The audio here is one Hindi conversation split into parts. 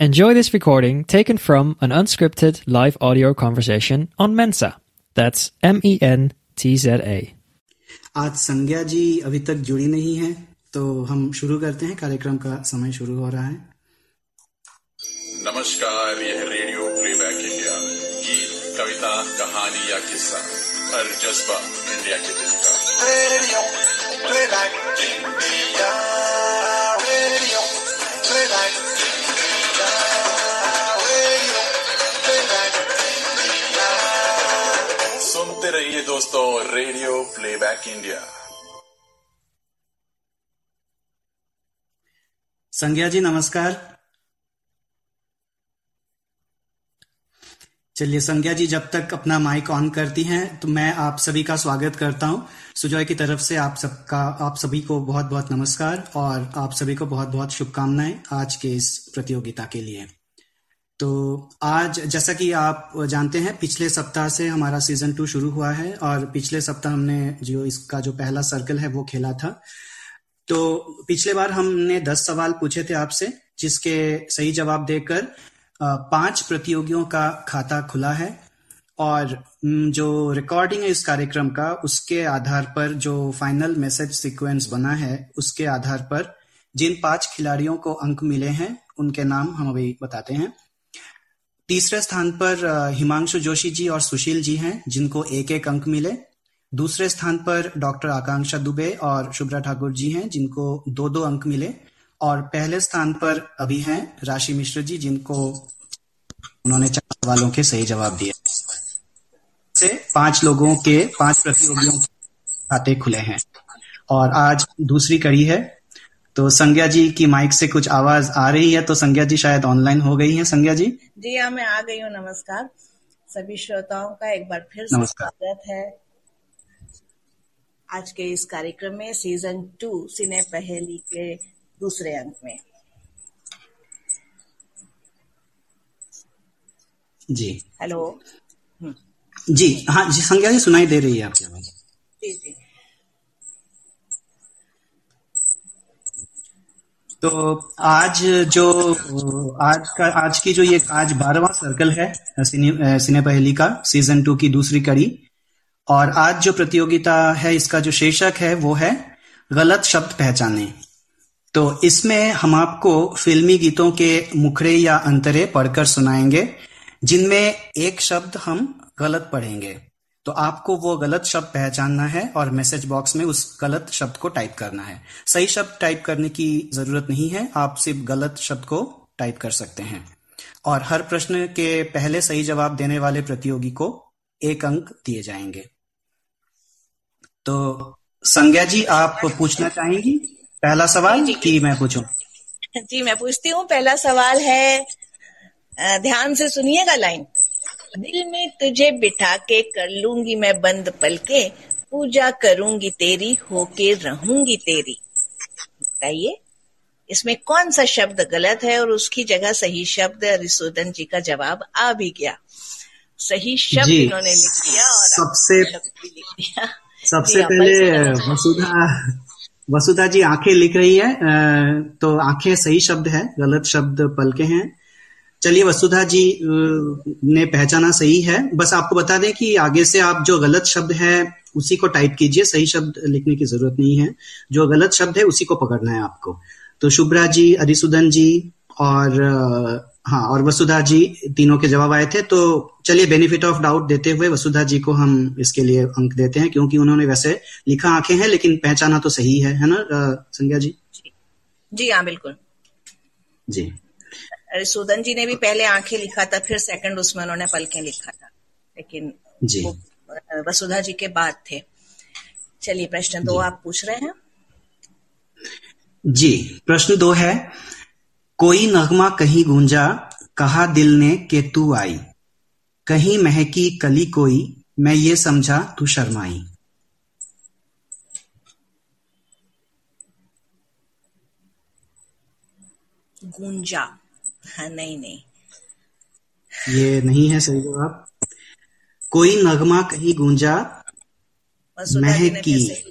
Enjoy this recording taken from an unscripted live audio conversation on Mensa. That's M E N T Z A. आज संज्ञा जी अभी तक जुड़ी नहीं है तो हम शुरू करते हैं कार्यक्रम का समय शुरू हो रहा है नमस्कार यह रेडियो प्लेबैक इंडिया गीत कविता कहानी या किस्सा हर जज्बा इंडिया के दिल का Radio Playback India. दोस्तों radio playback India Sangya ji, नमस्कार। चलिए, संज्ञा जी, जब तक अपना माइक ऑन करती हैं तो मैं आप सभी का स्वागत करता हूँ। सुजॉय की तरफ़ से आप सबका, आप सभी को बहुत बहुत नमस्कार और आप सभी को बहुत बहुत शुभकामनाएँ आज के इस प्रतियोगिता के लिए। तो आज, जैसा कि आप जानते हैं, पिछले सप्ताह से हमारा सीज़न टू शुरू हुआ है और पिछले सप्ताह हमने जो इसका जो पहला सर्कल है वो खेला था। तो पिछले बार हमने दस सवाल पूछे थे आपसे, जिसके सही जवाब देकर पाँच प्रतियोगियों का खाता खुला है और जो रिकॉर्डिंग है इस कार्यक्रम का, उसके आधार पर जो फाइनल मैसेज सीक्वेंस बना है, उसके आधार पर जिन पाँच खिलाड़ियों को अंक मिले हैं, उनके नाम हम अभी बताते हैं। तीसरे स्थान पर हिमांशु जोशी जी और सुशील जी हैं, जिनको एक एक अंक मिले। दूसरे स्थान पर डॉक्टर आकांक्षा दुबे और शुभ्रा ठाकुर जी हैं, जिनको दो दो अंक मिले। और पहले स्थान पर अभी हैं राशि मिश्र जी, जिनको उन्होंने चार सवालों के सही जवाब दिए। से पाँच लोगों के, पाँच प्रतियोगियों के खाते खुले हैं। और आज दूसरी कड़ी है तो संज्ञा जी की माइक से कुछ आवाज़ आ रही है तो संज्ञा जी शायद ऑनलाइन हो गई हैं। संज्ञा जी? जी हाँ मैं आ गई हूँ। नमस्कार। सभी श्रोताओं का एक बार फिर। स्वागत है। आज के इस कार्यक्रम में सीज़न टू सिने पहेली के दूसरे अंक में। जी। हेलो। जी हाँ जी संज्ञा जी सुनाई दे रही है आपकी आवाज़ जी जी तो आज जो आज का आज की जो ये आज बारहवां सर्कल है सिने, सिने पहेली का सीज़न टू की दूसरी कड़ी। और आज जो प्रतियोगिता है इसका जो शीर्षक है वो है गलत शब्द पहचाने तो इसमें हम आपको फिल्मी गीतों के मुखड़े या अंतरे पढ़कर सुनाएँगे जिनमें एक शब्द हम गलत पढ़ेंगे। तो आपको वो गलत शब्द पहचानना है और मैसेज बॉक्स में उस गलत शब्द को टाइप करना है। सही शब्द टाइप करने की ज़रूरत नहीं है आप सिर्फ़ गलत शब्द को टाइप कर सकते हैं। और हर प्रश्न के पहले सही जवाब देने वाले प्रतियोगी को एक अंक दिए जाएँगे। तो संज्ञा जी आप पूछना चाहेंगी? पहला सवाल कि मैं पूछूँ? जी मैं पूछती हूँ। पहला सवाल है ध्यान से सुनिएगा लाइन। दिल में तुझे बिठा के कर लूँगी मैं बंद पल के पूजा करूँगी तेरी होके रहूँगी तेरी बताइए इसमें कौन सा शब्द गलत है और उसकी जगह सही शब्द रिसोदन जी का जवाब आ भी गया सही शब्द। इन्होंने लिख दिया और सबसे लिख दिया सबसे पहले। वसुधा वसुधा जी आँखें लिख रही है तो आँखें सही शब्द है गलत शब्द पलके हैं चलिए वसुधा जी ने पहचाना सही है। बस आपको बता दें कि आगे से आप जो गलत शब्द है उसी को टाइप कीजिए। सही शब्द लिखने की ज़रूरत नहीं है। जो गलत शब्द है उसी को पकड़ना है आपको। तो शुभ्रा जी अरिसुदन जी और हाँ और वसुधा जी तीनों के जवाब आए थे। तो चलिए बेनिफिट ऑफ़ डाउट देते हुए वसुधा जी को हम इसके लिए अंक देते हैं क्योंकि उन्होंने वैसे लिखा आँखें हैं लेकिन पहचाना तो सही है है ना संज्ञा जी जी हाँ बिल्कुल। जी। सुदन जी ने भी पहले आँखें लिखा था फिर सेकंड उसमें उन्होंने पलकें लिखा था। लेकिन जी। वो वसुधा जी के बाद थे। चलिए प्रश्न दो आप पूछ रहे हैं। जी प्रश्न दो है कोई नगमा कहीं गूंजा कहा दिल ने के तू आई। कहीं महकी कली कोई मैं ये समझा तू शर्माई। गूंजा। हाँ नहीं नहीं। ये नहीं है सही जवाब। कोई नगमा कहीं गूंजा महकी।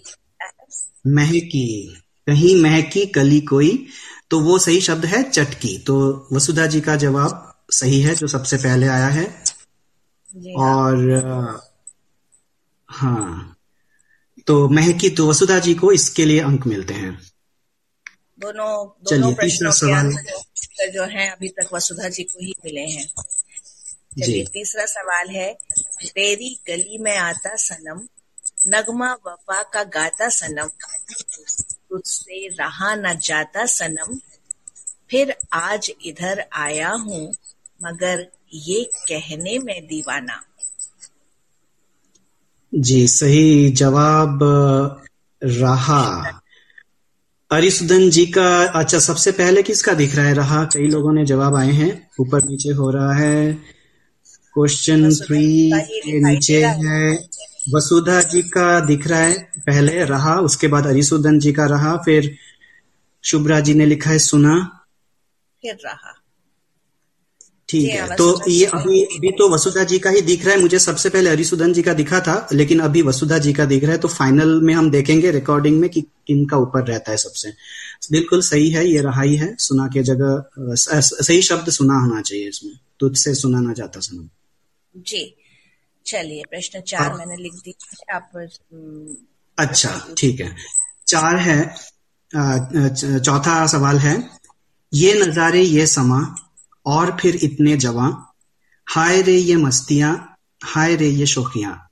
महकी। कहीं महकी कली कोई तो वो सही शब्द है चटकी। तो वसुधा जी का जवाब सही है जो सबसे पहले आया है। हाँ। और हाँ। तो महकी तो वसुधा जी को इसके लिए अंक मिलते हैं। दोनों दोनों प्रश्नों के सवाल। आंसर जो है अभी तक वसुधा जी को ही मिले हैं। चलिए तीसरा सवाल है तेरी गली में आता सनम नगमा वफा का गाता सनम तुझसे रहा न जाता सनम फिर आज इधर आया हूँ मगर ये कहने में दीवाना। जी सही जवाब रहा। अरिसुदन जी का अच्छा सबसे पहले किसका दिख रहा है? रहा कई लोगों ने जवाब आए हैं। ऊपर नीचे हो रहा है। क्वेश्चन थ्री का नीचे है। है। वसुधा जी का दिख रहा है। पहले रहा उसके बाद अरिसुदन जी का रहा फिर शुभ्रा जी ने लिखा है सुना। फिर रहा। ठीक है हाँ तो ये अभी अभी तो वसुधा जी का ही दिख रहा है मुझे सबसे पहले हरिसुदन जी का दिखा था लेकिन अभी वसुधा जी का दिख रहा है तो फाइनल में हम देखेंगे रिकॉर्डिंग में कि किन का ऊपर रहता है सबसे। बिल्कुल सही है ये रहा ही है सुना के जगह सही शब्द सुना होना चाहिए इसमें तुझसे सुना ना जाता सनम। जी चलिए प्रश्न चार। मैंने लिख दिया आप अच्छा ठीक है। चार है चौथा सवाल है ये नजारे ये समा और फिर इतने जवां हाय रे ये मस्तियाँ, हाय रे ये शोखियाँ।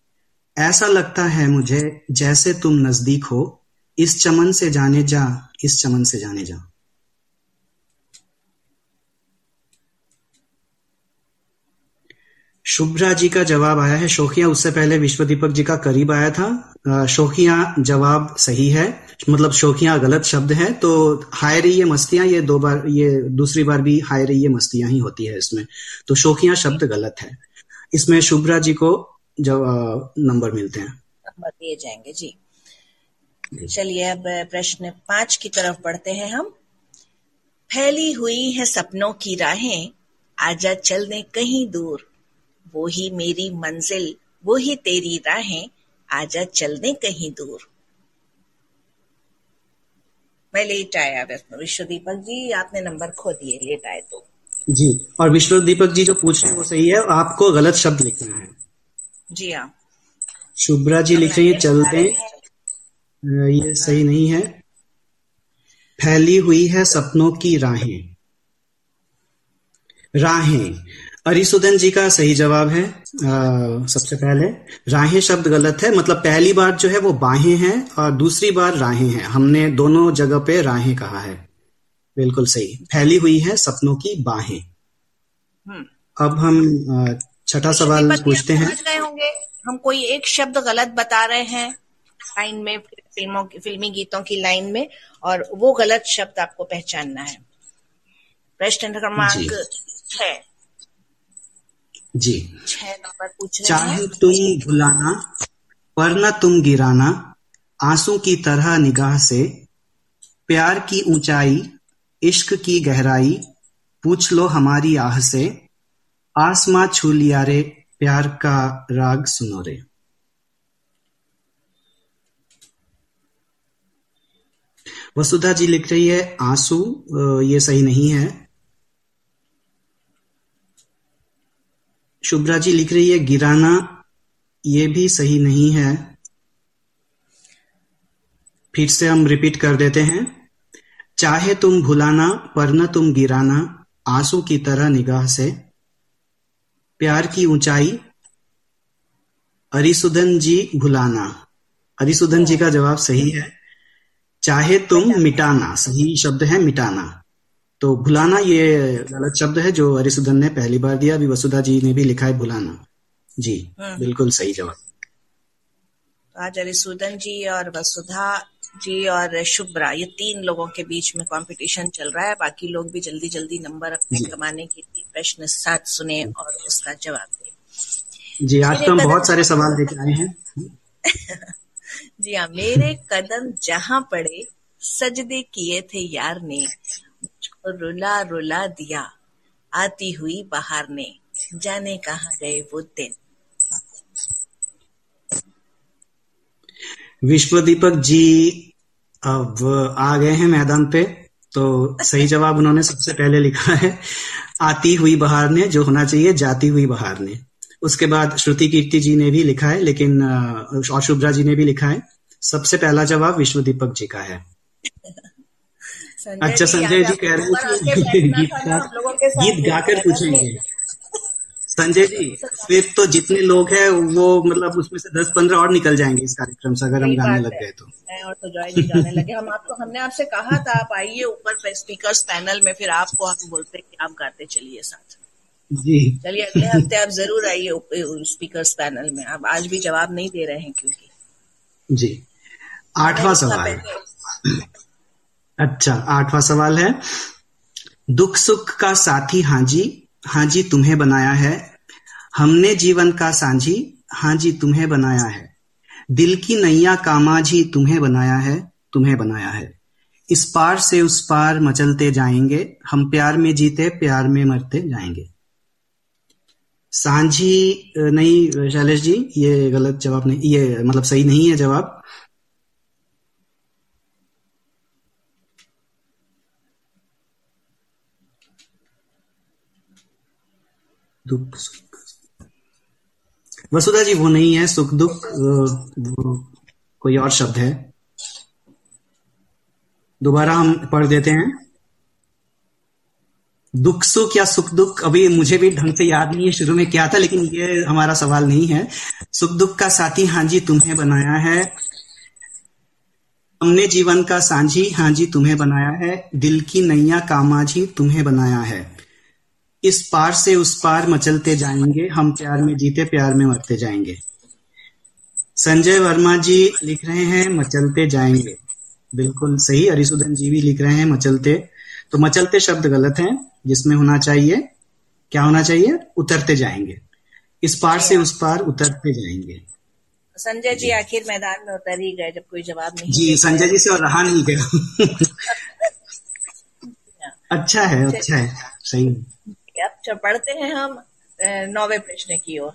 ऐसा लगता है मुझे जैसे तुम नज़दीक हो, इस चमन से जाने जा, इस चमन से जाने जा। शुभ्रा जी का जवाब आया है, शोखिया, उससे पहले विश्व दीपक जी का करीब आया था। शोखिया, जवाब सही है। मतलब शोखिया गलत शब्द है तो हाय रही ये मस्तियाँ, ये दो बार, ये दूसरी बार भी हाय रही ये मस्तियाँ ही होती है इसमें। तो शोखिया शब्द गलत है। इसमें शुभ्रा जी को जब नंबर मिलते हैं। नंबर दिए जाएँगे, जी। चलिए अब प्रश्न पाँच की तरफ़ बढ़ते हैं हम। फैली हुई है सपनों की राहें, आजा चलने कहीं दूर। वो ही मेरी मंजिल, वो ही तेरी राहें, आजा चलने कहीं दूर। मैं लेट आया विश्व दीपक जी आपने नंबर खो दिए लेट आए तो। जी और विश्व दीपक जी जो पूछ रहे हैं वो सही है आपको गलत शब्द लिखना है। जी हाँ। शुभ्रा जी लिख रही है चलते ये सही नहीं है। फैली हुई है सपनों की राहें। राहें। अरिसुदन जी का सही जवाब है। अ, सबसे पहले राहें शब्द गलत है मतलब पहली बार जो है वो बाहें हैं और दूसरी बार राहें हैं। हमने दोनों जगह पे राहें कहा है। बिल्कुल सही। फैली हुई है सपनों की बाहें। हम्म। अब हम छठा सवाल पूछते हैं। गए होंगे हम कोई एक शब्द गलत बता रहे हैं लाइन में फ़िल्मों की फिल्मी गीतों की लाइन में और वो गलत शब्द आपको पहचानना है। प्रश्न क्रमांक छह। जी। छह नंबर पूछ रहे चाहे तुम भुलाना पर न तुम गिराना आँसू की तरह निगाह से प्यार की ऊंचाई इश्क की गहराई पूछ लो हमारी आह से आसमां छू लिया रे प्यार का राग सुनो रे। वसुधा जी लिख रही है आँसू ये सही नहीं है। शुभ्रा जी लिख रही है, गिराना, ये भी सही नहीं है। फिर से हम रिपीट कर देते हैं, चाहे तुम भुलाना, पर न तुम गिराना, आँसू की तरह निगाह से। प्यार की ऊंचाई, अरिसुदन जी भुलाना। अरिसुदन जी का जवाब सही है, चाहे तुम मिटाना। सही शब्द है, मिटाना। तो भुलाना ये गलत शब्द है जो अरिसुदन ने पहली बार दिया अभी वसुधा जी ने भी लिखा है भुलाना। जी बिल्कुल सही जवाब। तो आज अरिसूदन जी और वसुधा जी और शुभ्रा ये तीन लोगों के बीच में कंपटीशन चल रहा है। बाकी लोग भी जल्दी जल्दी नंबर अपने कमाने के लिए प्रश्न साथ सुने और उसका जवाब दें। जी आज तो हम बहुत सारे सवाल लेके आए हैं। जी हाँ मेरे कदम जहाँ पड़े सजदे किए थे यार ने। रुला रुला दिया। आती हुई बाहर ने जाने कहा गए वो दिन। विश्व दीपक जी अब आ गए हैं मैदान पे तो सही जवाब उन्होंने सबसे पहले लिखा है आती हुई बहार ने जो होना चाहिए जाती हुई बहार ने उसके बाद श्रुति कीर्ति जी ने भी लिखा है लेकिन अ, और शुभ्रा जी ने भी लिखा है। सबसे पहला जवाब विश्व दीपक जी का है। संजय अच्छा संजय जी कह रहे हैं कि गीत गा गीत गाकर पूछेंगे। संजय जी फिर तो जितने लोग हैं वो मतलब उसमें से दस पंद्रह और निकल जाएँगे इस कार्यक्रम से अगर हम गाने लग गए तो। और तो जॉय जी गाने लगे। हम आपको हमने आपसे कहा था आप आइए ऊपर स्पीकर्स पैनल में फिर आपको हम बोलते हैं कि आप गाते चलिए साथ। जी। चलिए अगले हफ़्ते आप ज़रूर आइए स्पीकर्स पैनल में। आप आज भी जवाब नहीं दे रहे हैं क्योंकि। जी। आठवां सवाल। अच्छा आठवां सवाल है। दुख सुख का साथी हाजी हाजी तुम्हें बनाया है। हमने जीवन का सांझी, हाजी तुम्हें बनाया है। दिल की नैया कामाझी तुम्हें बनाया है, तुम्हें बनाया है। इस पार से उस पार मचलते जाएँगे, हम प्यार में जीते, प्यार में मरते जाएँगे। सांझी नहीं, शैलेश जी, ये गलत जवाब नहीं, ये मतलब सही नहीं है जवाब। दुख वसुधा जी, वो नहीं है, सुख, दुख वो कोई और शब्द है। दोबारा हम पढ़ देते हैं। दुख, सुख या सुख, दुख, अभी मुझे भी ढंग से याद नहीं है, शुरू में क्या था, लेकिन ये हमारा सवाल नहीं है। सुख, दुख का साथी हाँ जी, तुम्हें बनाया है। हमने जीवन का सांझी हाँ जी, तुम्हें बनाया है। दिल की नैया, कामाझी, तुम्हें बनाया है। इस पार से उस पार मचलते जाएँगे हम प्यार में जीते प्यार में मरते जाएँगे। संजय वर्मा जी लिख रहे हैं मचलते जाएँगे। बिल्कुल सही हरिसुदन जी भी लिख रहे हैं मचलते। तो मचलते शब्द गलत है जिसमें होना चाहिए क्या होना चाहिए? उतरते जाएँगे। इस पार से उस पार उतरते जाएँगे। संजय जी आखिर मैदान में उतर ही गए जब कोई जवाब नहीं जी संजय जी से और रहा नहीं गया। अच्छा है अच्छा है। सही है। पाए। अब पढ़ते हैं हम नौवे प्रश्न की ओर।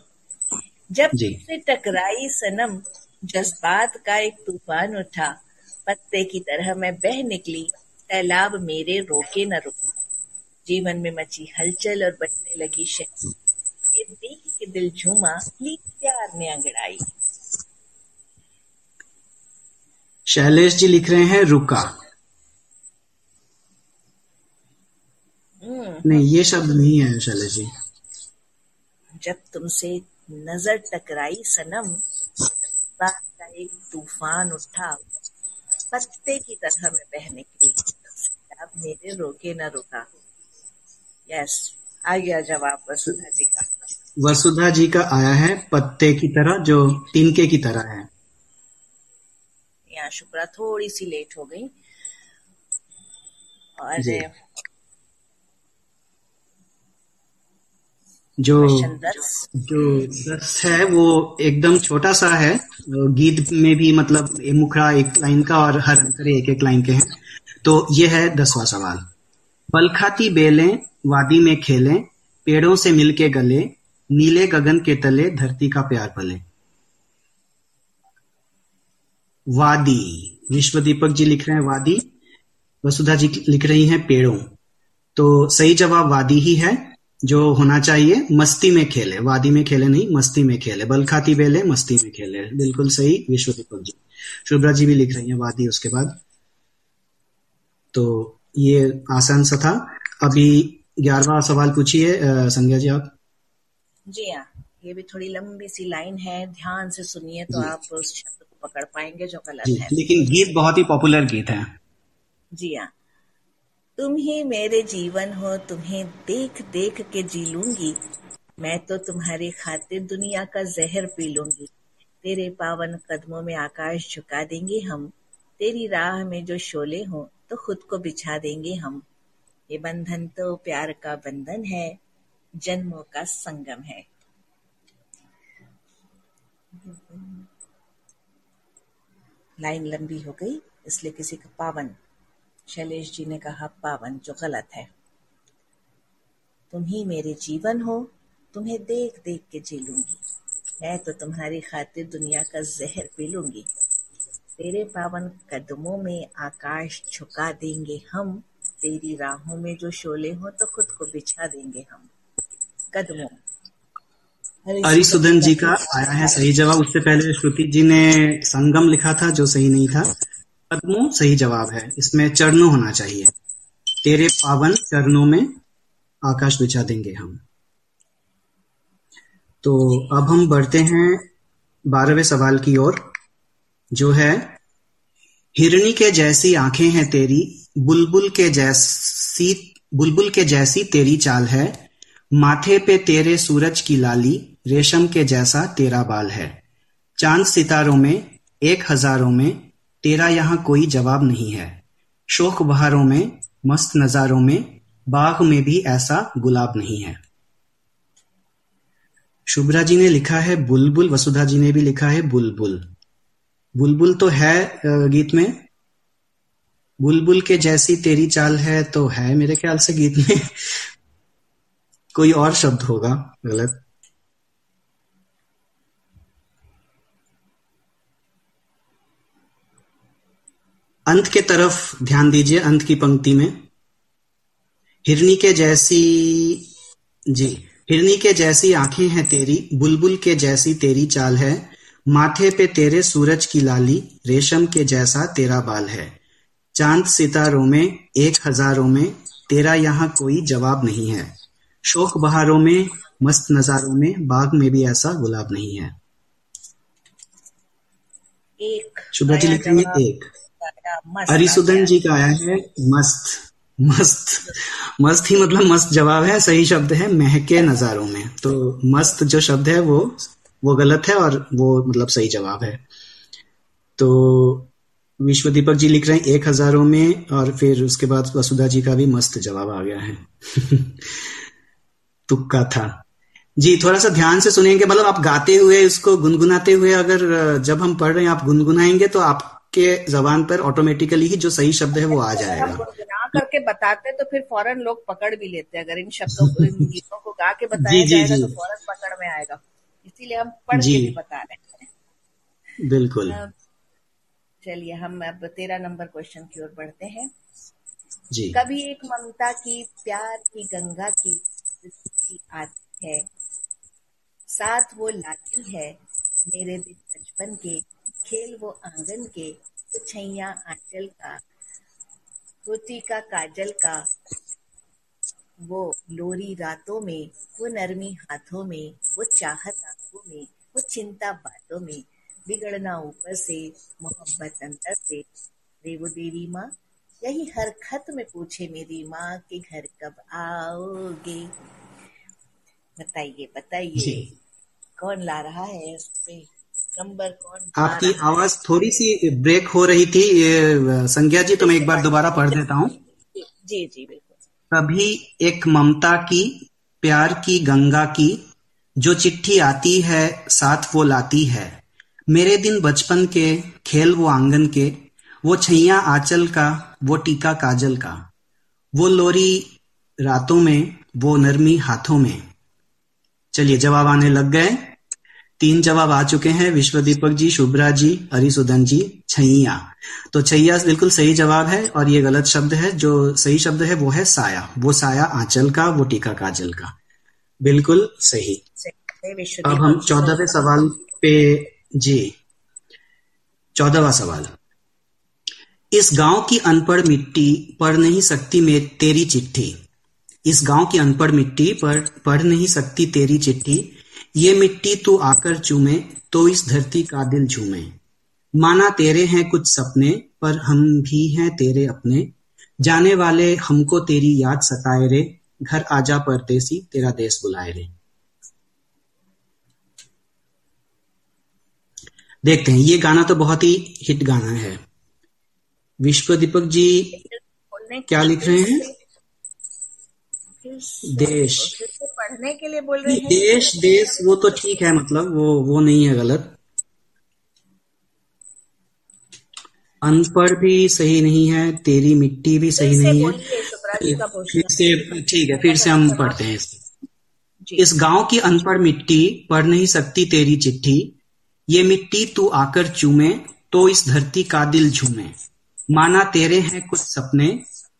जब। से टकराई सनम जज्बात का एक तूफ़ान उठा पत्ते की तरह मैं बह निकली सैलाब मेरे रोके न रुका। जीवन में मची हलचल और बचने लगी ये देख के दिल झूमा ली प्यार ने अंगड़ाई। शैलेश जी लिख रहे हैं रुका। नहीं ये शब्द नहीं है शैलेश जी। जब तुमसे नज़र टकराई सनम का एक तूफ़ान उठा पत्ते की तरह मैं बह निकली। अब मेरे रोके न रुका। यस आ गया जवाब वसुधा जी का। वसुधा जी का आया है पत्ते की तरह जो तिनके की तरह है। यहाँ शुक्रा थोड़ी सी लेट हो गई। और जी। जो दस है वो एकदम छोटा सा है। गीत में भी मतलब मुखड़ा एक लाइन का और हर अंतरे एक एक लाइन के हैं। तो ये है दसवां सवाल। बलखाती बेलें वादी में खेलें पेड़ों से मिलके गले नीले गगन के तले धरती का प्यार पले। वादी। विश्व दीपक जी लिख रहे हैं वादी। वसुधा जी लिख रही हैं पेड़ों। तो सही जवाब वादी ही है। जो होना चाहिए मस्ती में खेले वादी में खेले नहीं मस्ती में खेले बल खाती बेले मस्ती में खेले बिल्कुल सही विश्व दीपक जी। शुभ्रा जी भी लिख रही हैं वादी उसके बाद। तो ये आसान सा था। अभी ग्यारहवा सवाल पूछिए संज्ञा जी आप। जी हाँ ये भी थोड़ी लंबी सी लाइन है ध्यान से सुनिए तो आप उस शब्द को पकड़ पाएँगे जो गलत है। लेकिन गीत बहुत ही पॉपुलर गीत है। जी हाँ तुम ही मेरे जीवन हो, तुम्हें देख देख के जी लूँगी। मैं तो तुम्हारी खातिर दुनिया का जहर पी लूँगी। तेरे पावन कदमों में आकाश झुका देंगे हम। तेरी राह में जो शोले हो तो खुद को बिछा देंगे हम। ये बंधन तो प्यार का बंधन है, जन्मों का संगम है। लाइन लंबी हो गई, इसलिए किसी का पावन शैलेश जी ने कहा पावन जो गलत है। तुम ही मेरे जीवन हो तुम्हें देख देख के जी लूँगी। मैं तो तुम्हारी खातिर दुनिया का जहर पी लूँगी। तेरे पावन कदमों में आकाश झुका देंगे हम तेरी राहों में जो शोले हो तो खुद को बिछा देंगे हम। कदमों। अरिसुदन जी का आया है। सही जवाब। उससे पहले श्रुति जी ने संगम लिखा था जो सही नहीं था। कदमों सही जवाब है। इसमें चरणों होना चाहिए। तेरे पावन चरणों में आकाश बिछा देंगे हम। तो अब हम बढ़ते हैं बारहवें सवाल की ओर, जो है, हिरणी के जैसी आँखें हैं तेरी, बुलबुल के जैसी, बुलबुल के जैसी तेरी चाल है, माथे पे तेरे सूरज की लाली, रेशम के जैसा तेरा बाल है। चाँद सितारों में, एक हज़ारों में तेरा यहाँ कोई जवाब नहीं है। शोक बहारों में, मस्त नजारों में, बाग में भी ऐसा गुलाब नहीं है। शुभ्रा जी ने लिखा है बुलबुल, वसुधा जी ने भी लिखा है बुलबुल। बुलबुल तो है गीत में। बुलबुल के जैसी तेरी चाल है तो है मेरे ख्याल से गीत में। कोई और शब्द होगा, गलत। अंत के तरफ़ ध्यान दीजिए अंत की पंक्ति में। हिरनी के जैसी जी हिरनी के जैसी आँखें हैं तेरी बुलबुल के जैसी तेरी चाल है माथे पे तेरे सूरज की लाली रेशम के जैसा तेरा बाल है। चाँद सितारों में एक हज़ारों में तेरा यहाँ कोई जवाब नहीं है। शोक बहारों में मस्त नजारों में बाग में भी ऐसा गुलाब नहीं है। एक शुभ्रा जी आया लिख रही जवाब, एक। हरिसुदन आया। जी का आया है मस्त मस्त मस्त ही मतलब मस्त जवाब है सही शब्द है महके नजारों में। तो मस्त जो शब्द है वो वो गलत है और वो मतलब सही जवाब है। तो विश्व दीपक जी लिख रहे हैं एक हज़ारों में और फिर उसके बाद वसुधा जी का भी मस्त जवाब आ गया है। तुक्का था। जी थोड़ा सा ध्यान से सुनेंगे मतलब आप गाते हुए इसको गुनगुनाते हुए अगर जब हम पढ़ रहे हैं आप गुनगुनाएँगे तो आपके जबान पर ऑटोमेटिकली ही जो सही शब्द है वो आ जाएगा। करके बताते तो फिर फ़ौरन लोग पकड़ भी लेते हैं। अगर इन शब्दों को इन गीतों को गा के बताया जी, जाएगा जी। तो फ़ौरन पकड़ में आएगा। इसीलिए हम पढ़ के भी बता रहे हैं। बिल्कुल। चलिए हम अब तेरह नंबर क्वेश्चन की ओर बढ़ते हैं। जी। कभी एक ममता की प्यार की गंगा की आती है साथ वो लाती है मेरे दिन बचपन के खेल वो आँगन के वो छैया आंचल का वो टीका काजल का वो लोरी रातों में वो नरमी हाथों में वो चाहत आँखों में वो चिंता बातों में बिगड़ना ऊपर से मोहब्बत अंदर से। रे वो देवी माँ यही हर खत में पूछे मेरी माँ के घर कब आओगे? बताइए बताइए। कौन ला रहा है उस पे नंबर कौन आपकी आवाज़ थोड़ी सी ब्रेक हो रही थी संज्ञा जी तो मैं एक बार दोबारा पढ़ देता हूँ। जी जी बिल्कुल। कभी एक ममता की प्यार की गंगा की जो चिट्ठी आती है साथ वो लाती है। मेरे दिन बचपन के खेल वो आँगन के वो छैया आंचल का वो टीका काजल का। वो लोरी रातों में वो नरमी हाथों में। चलिए जवाब आने लग गए। तीन जवाब आ चुके हैं। विश्व दीपक जी शुभ्रा जी हरिसुदन जी छैया। तो छैया बिल्कुल सही जवाब है और ये गलत शब्द है। जो सही शब्द है वो है साया। वो साया आंचल का वो टीका काजल का। बिल्कुल सही। अब हम चौदहवें सवाल पे जी। चौदहवा सवाल। इस गाँव की अनपढ़ मिट्टी पढ़ नहीं सकती में तेरी चिट्ठी। इस गाँव की अनपढ़ मिट्टी पर पढ़ नहीं सकती तेरी चिट्ठी। ये मिट्टी तू आकर चूमे तो इस धरती का दिल झूमे। माना तेरे हैं कुछ सपने पर हम भी हैं तेरे अपने। जाने वाले हमको तेरी याद सताए रे घर आजा परदेसी तेरा देश बुलाए रे। देखते हैं ये गाना तो बहुत ही हिट गाना है। विश्व दीपक जी क्या लिख रहे हैं? देश। पढ़ने के लिए बोल रहे हैं। देश देश वो तो ठीक है मतलब वो वो नहीं है गलत। अनपढ़ भी सही नहीं है तेरी मिट्टी भी सही नहीं है। फिर से ठीक है फिर से हम पढ़ते हैं इस गाँव की अनपढ़ मिट्टी पढ़ नहीं सकती तेरी चिट्ठी। ये मिट्टी तू आकर चूमे तो इस धरती का दिल झूमे। माना तेरे हैं कुछ सपने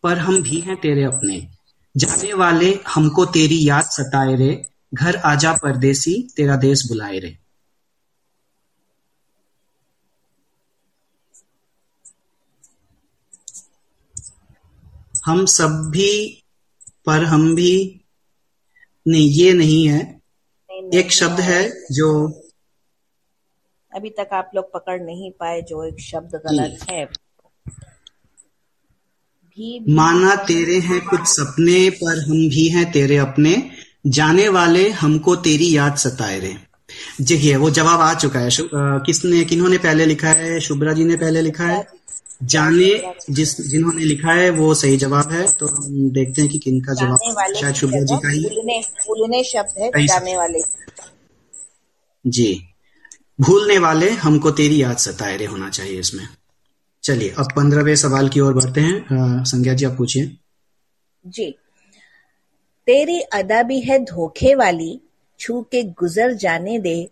पर हम भी हैं तेरे अपने। जाने वाले हमको तेरी याद सताए रे घर आजा परदेसी तेरा देश बुलाए रे। हम सब भी पर हम भी नहीं ये नहीं है। नहीं, नहीं, एक शब्द है जो अभी तक आप लोग पकड़ नहीं पाए जो एक शब्द गलत है। भी माना तेरे हैं कुछ सपने पर हम भी हैं तेरे अपने। जाने वाले हमको तेरी याद सताए रे। देखिए वो जवाब आ चुका है। किसने किन्होंने पहले लिखा है? शुभ्रा जी ने पहले लिखा है। जाने जिस जिन्होंने लिखा है वो सही जवाब है। तो हम देखते हैं कि किन का जवाब शायद शुभ्रा जी का ही। भूलने भूलने शब्द है जाने वाले। जी। भूलने वाले हमको तेरी याद सताए रे होना चाहिए इसमें। चलिए अब पंद्रहवें सवाल की ओर बढ़ते हैं। संज्ञा जी आप पूछिए। जी। तेरी अदा भी है धोखे वाली छू के गुजर जाने दे।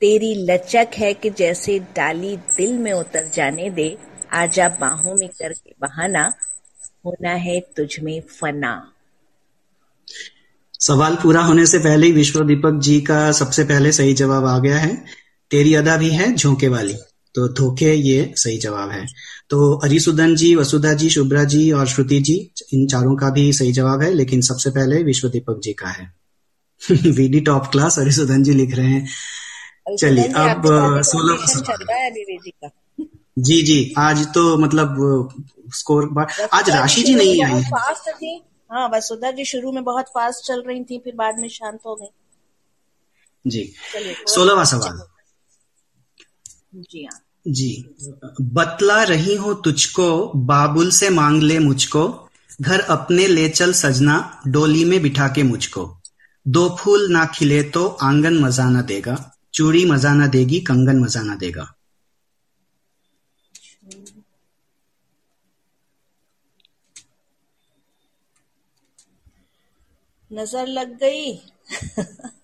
तेरी लचक है कि जैसे डाली दिल में उतर जाने दे। आजा बाहों में करके बहाना होना है तुझ में फना। सवाल पूरा होने से पहले ही विश्व दीपक जी का सबसे पहले सही जवाब आ गया है। तेरी अदा भी है झोंके वाली। तो धोखे ये सही जवाब है। तो अरिसुदन जी वसुधा जी शुभ्रा जी और श्रुति जी इन चारों का भी सही जवाब है लेकिन सबसे पहले विश्व दीपक जी का है। वीडी टॉप क्लास अरिसुदन जी लिख रहे हैं। चलिए अब सोलह जी जी आज तो मतलब स्कोर आज राशि जी नहीं आई। है फास्ट थी। हाँ वसुधा जी शुरू में बहुत फास्ट चल रही थी फिर बाद में शांत हो गई। जी। सोलहवा सवाल। जी हाँ। जी। बतला रही हूँ तुझको बाबुल से मांग ले मुझको घर अपने ले चल सजना डोली में बिठा के मुझको। दो फूल ना खिले तो आँगन मज़ा न देगा चूड़ी मज़ा न देगी कंगन मज़ा न देगा। नज़र लग गई।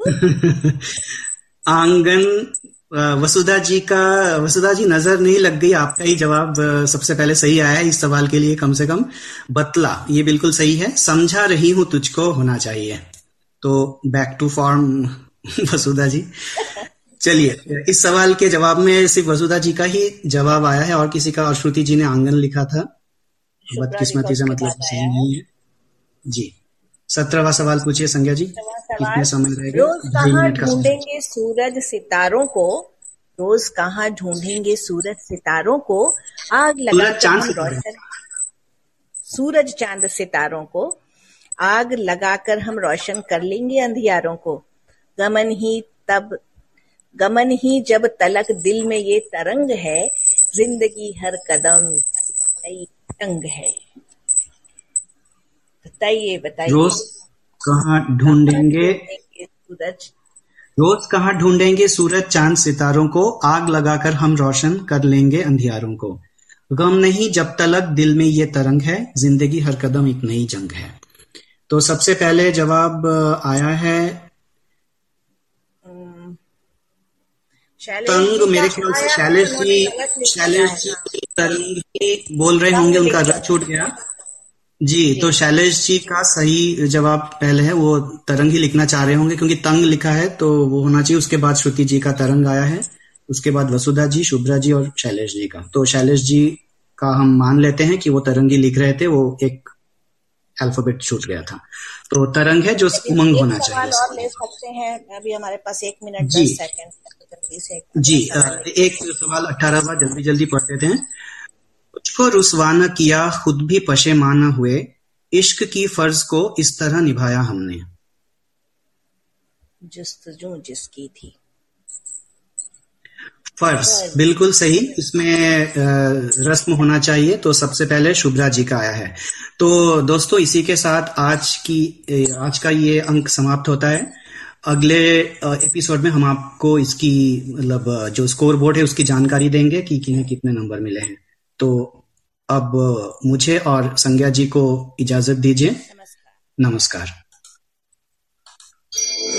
आँगन वसुधा जी का वसुधा जी नज़र नहीं लग गई आपका ही जवाब सबसे पहले सही आया है इस सवाल के लिए कम से कम। बतला ये बिल्कुल सही है। समझा रही हूँ तुझको होना चाहिए। तो back to form Vasudha ji. चलिए इस सवाल के जवाब में सिर्फ़ वसुधा जी का ही जवाब आया है और किसी का और श्रुति जी ने आँगन लिखा था। बदकिस्मती से मतलब सही नहीं है। जी। सत्रहवा सवाल पूछिए संज्ञा जी। कितने समय रहेगा? रोज कहाँ ढूंढेंगे सूरज सितारों को? रोज कहाँ ढूंढेंगे सूरज सितारों को? आग लगा चाँद रोशन। सूरज चाँद सितारों को। आग लगाकर हम रोशन कर लेंगे अंधियारों को। गमन ही तब गमन ही जब तलक दिल में ये तरंग है ज़िंदगी हर कदम नई तंग है। बताइए बताइए। रोज कहाँ ढूंढेंगे? सूरज। रोज कहाँ ढूंढेंगे सूरज चाँद सितारों को? आग लगाकर हम रोशन कर लेंगे अंधियारों को। गम नहीं जब तलक दिल में ये तरंग है ज़िंदगी हर कदम एक नई जंग है। तो सबसे पहले जवाब आया है। तंग मेरे ख्याल से शैलेश जी शैलेश जी तरंग बोल रहे होंगे उनका रह छूट गया। जी तो शैलेश जी का सही जवाब पहले है वो तरंग ही लिखना चाह रहे होंगे क्योंकि तंग लिखा है तो वो होना चाहिए। उसके बाद श्रुति जी का तरंग आया है उसके बाद वसुधा जी शुभ्रा जी और शैलेश जी का। तो शैलेश जी का हम मान लेते हैं कि वो तरंगी लिख रहे थे वो एक अल्फ़ाबेट छूट गया था। तो तरंग है जो उमंग होना चाहिए। और ले सकते हैं अभी हमारे पास एक मिनट जी। सेकंड तो जल्दी से एक जी सवाल एक सवाल अठारह बार जल्दी जल्दी पढ़ देते हैं मुझको रुसवाना किया खुद भी पशेमाना हुए इश्क की फ़र्ज़ को इस तरह निभाया हमने। जस्तजू जिसकी थी। फ़र्ज़ बिल्कुल सही। इसमें रस्म होना चाहिए। तो सबसे पहले शुभ्रा जी का आया है। तो दोस्तों इसी के साथ आज की आज का ये अंक समाप्त होता है। अगले एपिसोड में हम आपको इसकी मतलब जो स्कोर बोर्ड है उसकी जानकारी देंगे कि किन्हें कितने नंबर मिले हैं। तो अब मुझे और संज्ञा जी को इजाज़त दीजिए। नमस्कार।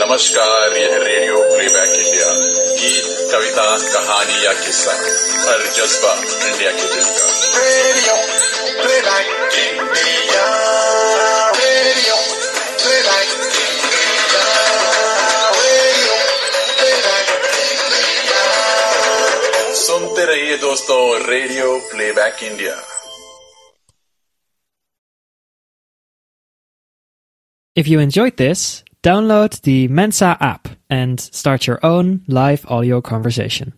नमस्कार, यह रेडियो प्लेबैक इंडिया गीत कविता, कहानी या किस्सा हर जज्बा इंडिया के दिल का। Radio playback India. सुनते रहिए दोस्तों radio playback India If you enjoyed this, download the Mensa app and start your own live audio conversation.